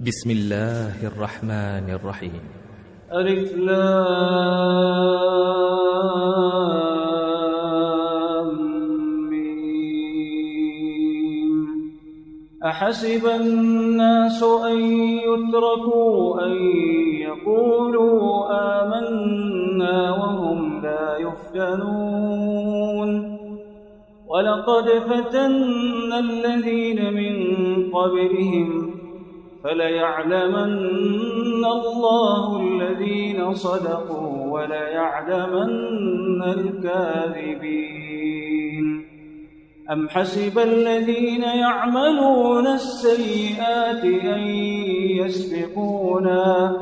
بسم الله الرحمن الرحيم. ألف لام أحسب الناس أن يتركوا أن يقولوا آمنا وهم لا يفتنون. ولقد فتنا الذين من قبلهم فليعلمن الله الذين صدقوا وليعلمن الكاذبين. أم حسب الذين يعملون السيئات أن يسبقونا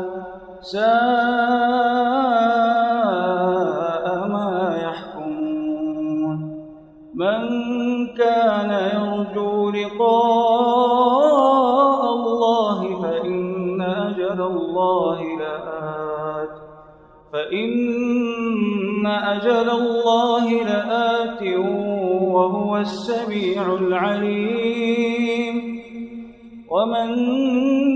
ساء أجل الله لآت وهو السميع العليم. ومن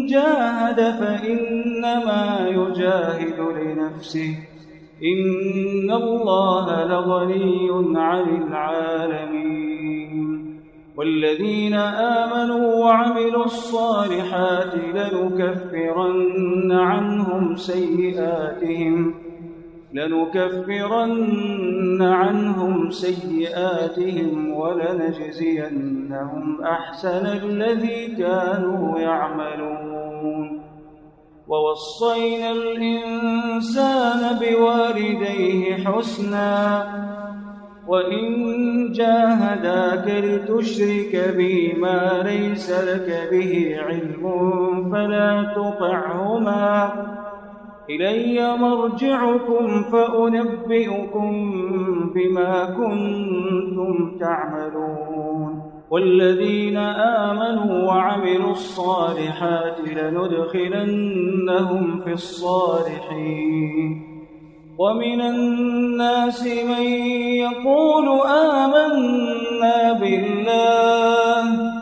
جاهد فإنما يجاهد لنفسه. إن الله لغني عن العالمين. والذين آمنوا وعملوا الصالحات لنكفرن عنهم سيئاتهم. لنكفرن عنهم سيئاتهم ولنجزينهم أحسن الذي كانوا يعملون. ووصينا الإنسان بوالديه حسنا وإن جاهداك لتشرك بي ما ليس لك به علم فلا تطعهما. إلي مرجعكم فأنبئكم بما كنتم تعملون. والذين آمنوا وعملوا الصالحات لندخلنهم في الصالحين. ومن الناس من يقول آمنا بالله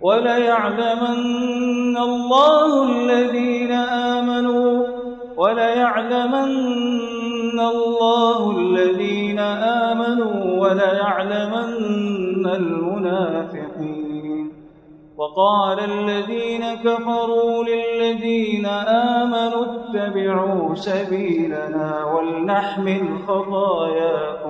وليعلمن الله الذين آمنوا وليعلمن الله الذين آمنوا وليعلمن المنافقين. وقال الذين كفروا للذين آمنوا اتبعوا سبيلنا ولنحمل خطاياكم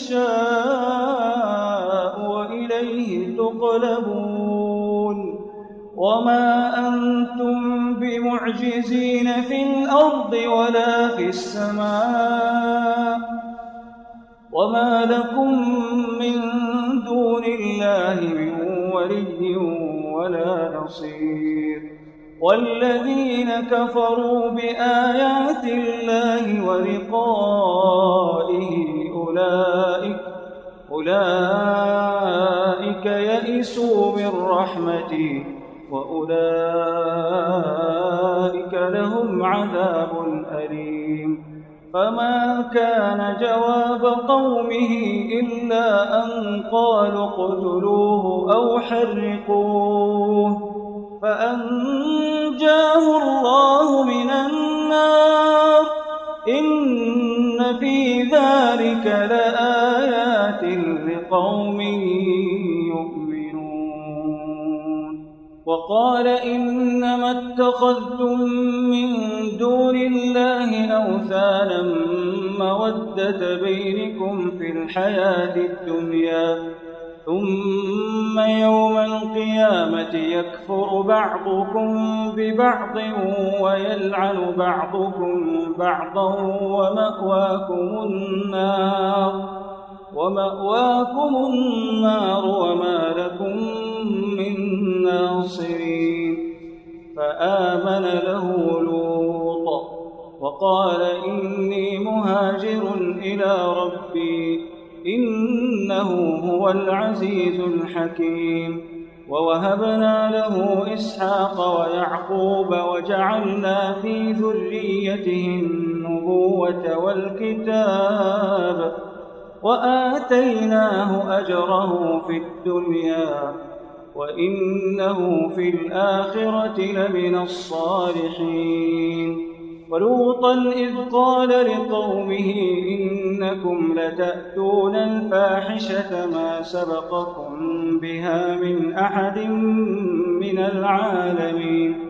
يشاء وإليه تقلبون وما أنتم بمعجزين في الأرض ولا في السماء وما لكم من دون الله من ولي ولا نصير والذين كفروا بآيات الله ولقائه أولئك أولئك يئسوا من رحمتي وأولئك لهم عذاب أليم. فما كان جواب قومه إلا أن قالوا اقتلوه أو حرقوه. فأنجاه الله ذلك لآيات لقوم وقال إنما اتخذتم من دون الله أوثانا مودة بينكم في الحياة الدنيا ثم يوم القيامة يكفر بعضكم ببعض ويلعن بعضكم بعضا ومأواكم النار. ومأواكم النار وما لكم من ناصرين. فآمن له لوط وقال إني مهاجر إلى ربي إنه هو العزيز الحكيم. ووهبنا له إسحاق ويعقوب وجعلنا في ذريته النبوة والكتاب وآتيناه أجره في الدنيا وإنه في الآخرة لمن الصالحين ولوطا إذ قال لقومه إنكم لتأتون الفاحشة ما سبقكم بها من أحد من العالمين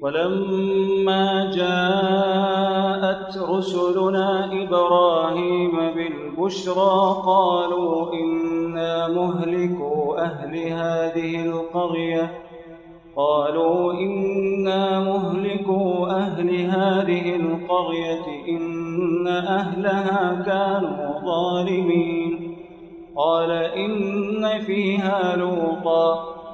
ولما جاءت رسلنا إبراهيم بالبشرى قالوا إنا مهلكوا أهل هذه القرية. قالوا إنا مهلكوا أهل هذه القرية إن أهلها كانوا ظالمين. قال إن فيها لوطا.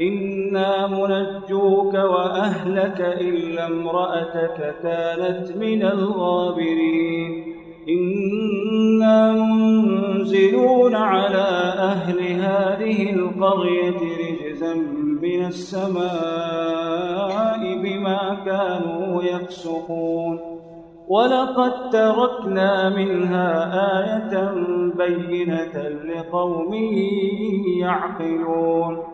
إنا منجوك وأهلك إلا امرأتك كانت من الغابرين إنا منزلون على أهل هذه القرية رجزا من السماء بما كانوا يفسقون ولقد تركنا منها آية بينة لقوم يعقلون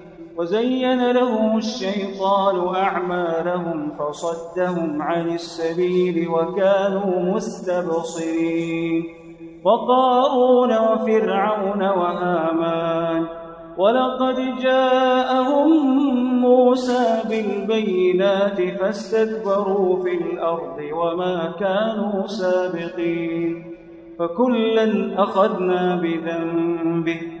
وزين لهم الشيطان أعمالهم فصدهم عن السبيل وكانوا مستبصرين وقارون وفرعون وهامان ولقد جاءهم موسى بالبينات فاستكبروا في الأرض وما كانوا سابقين فكلا أخذنا بذنبه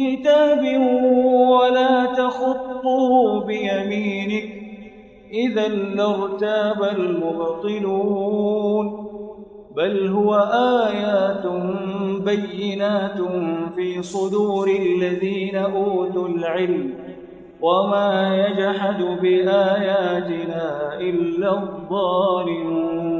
كتاب ولا تخطه بيمينك. إذا لارتاب المبطلون. بل هو آيات بينات في صدور الذين أوتوا العلم. وما يجحد بآياتنا إلا الظالمون.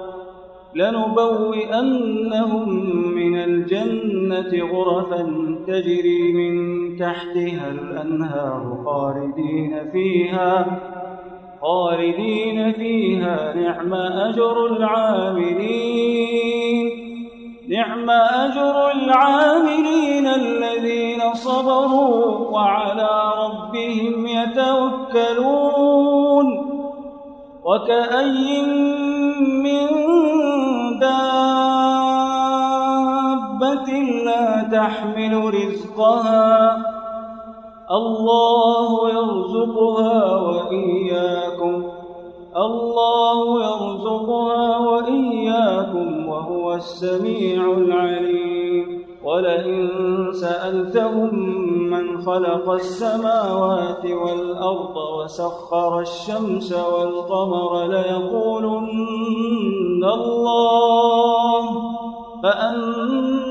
لنبوئنهم من الجنة غرفا تجري من تحتها الأنهار خالدين فيها خالدين فيها. نعم أجر العاملين نعم أجر العاملين الذين صبروا وعلى ربهم يتوكلون. وكأي من تحمل رزقها. الله يرزقها وإياكم. الله يرزقها وإياكم وهو السميع العليم. ولئن سألتهم من خلق السماوات والأرض وسخر الشمس والقمر ليقولن الله فأنا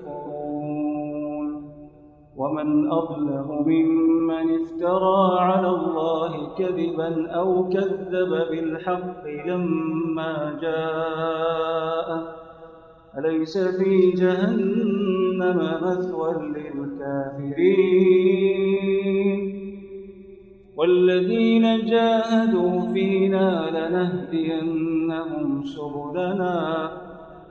ومن أظلم ممن افترى على الله كذبا أو كذب بالحق لما جاءه. أليس في جهنم مثوى للكافرين؟ والذين جاهدوا فينا لنهدينهم سبلنا.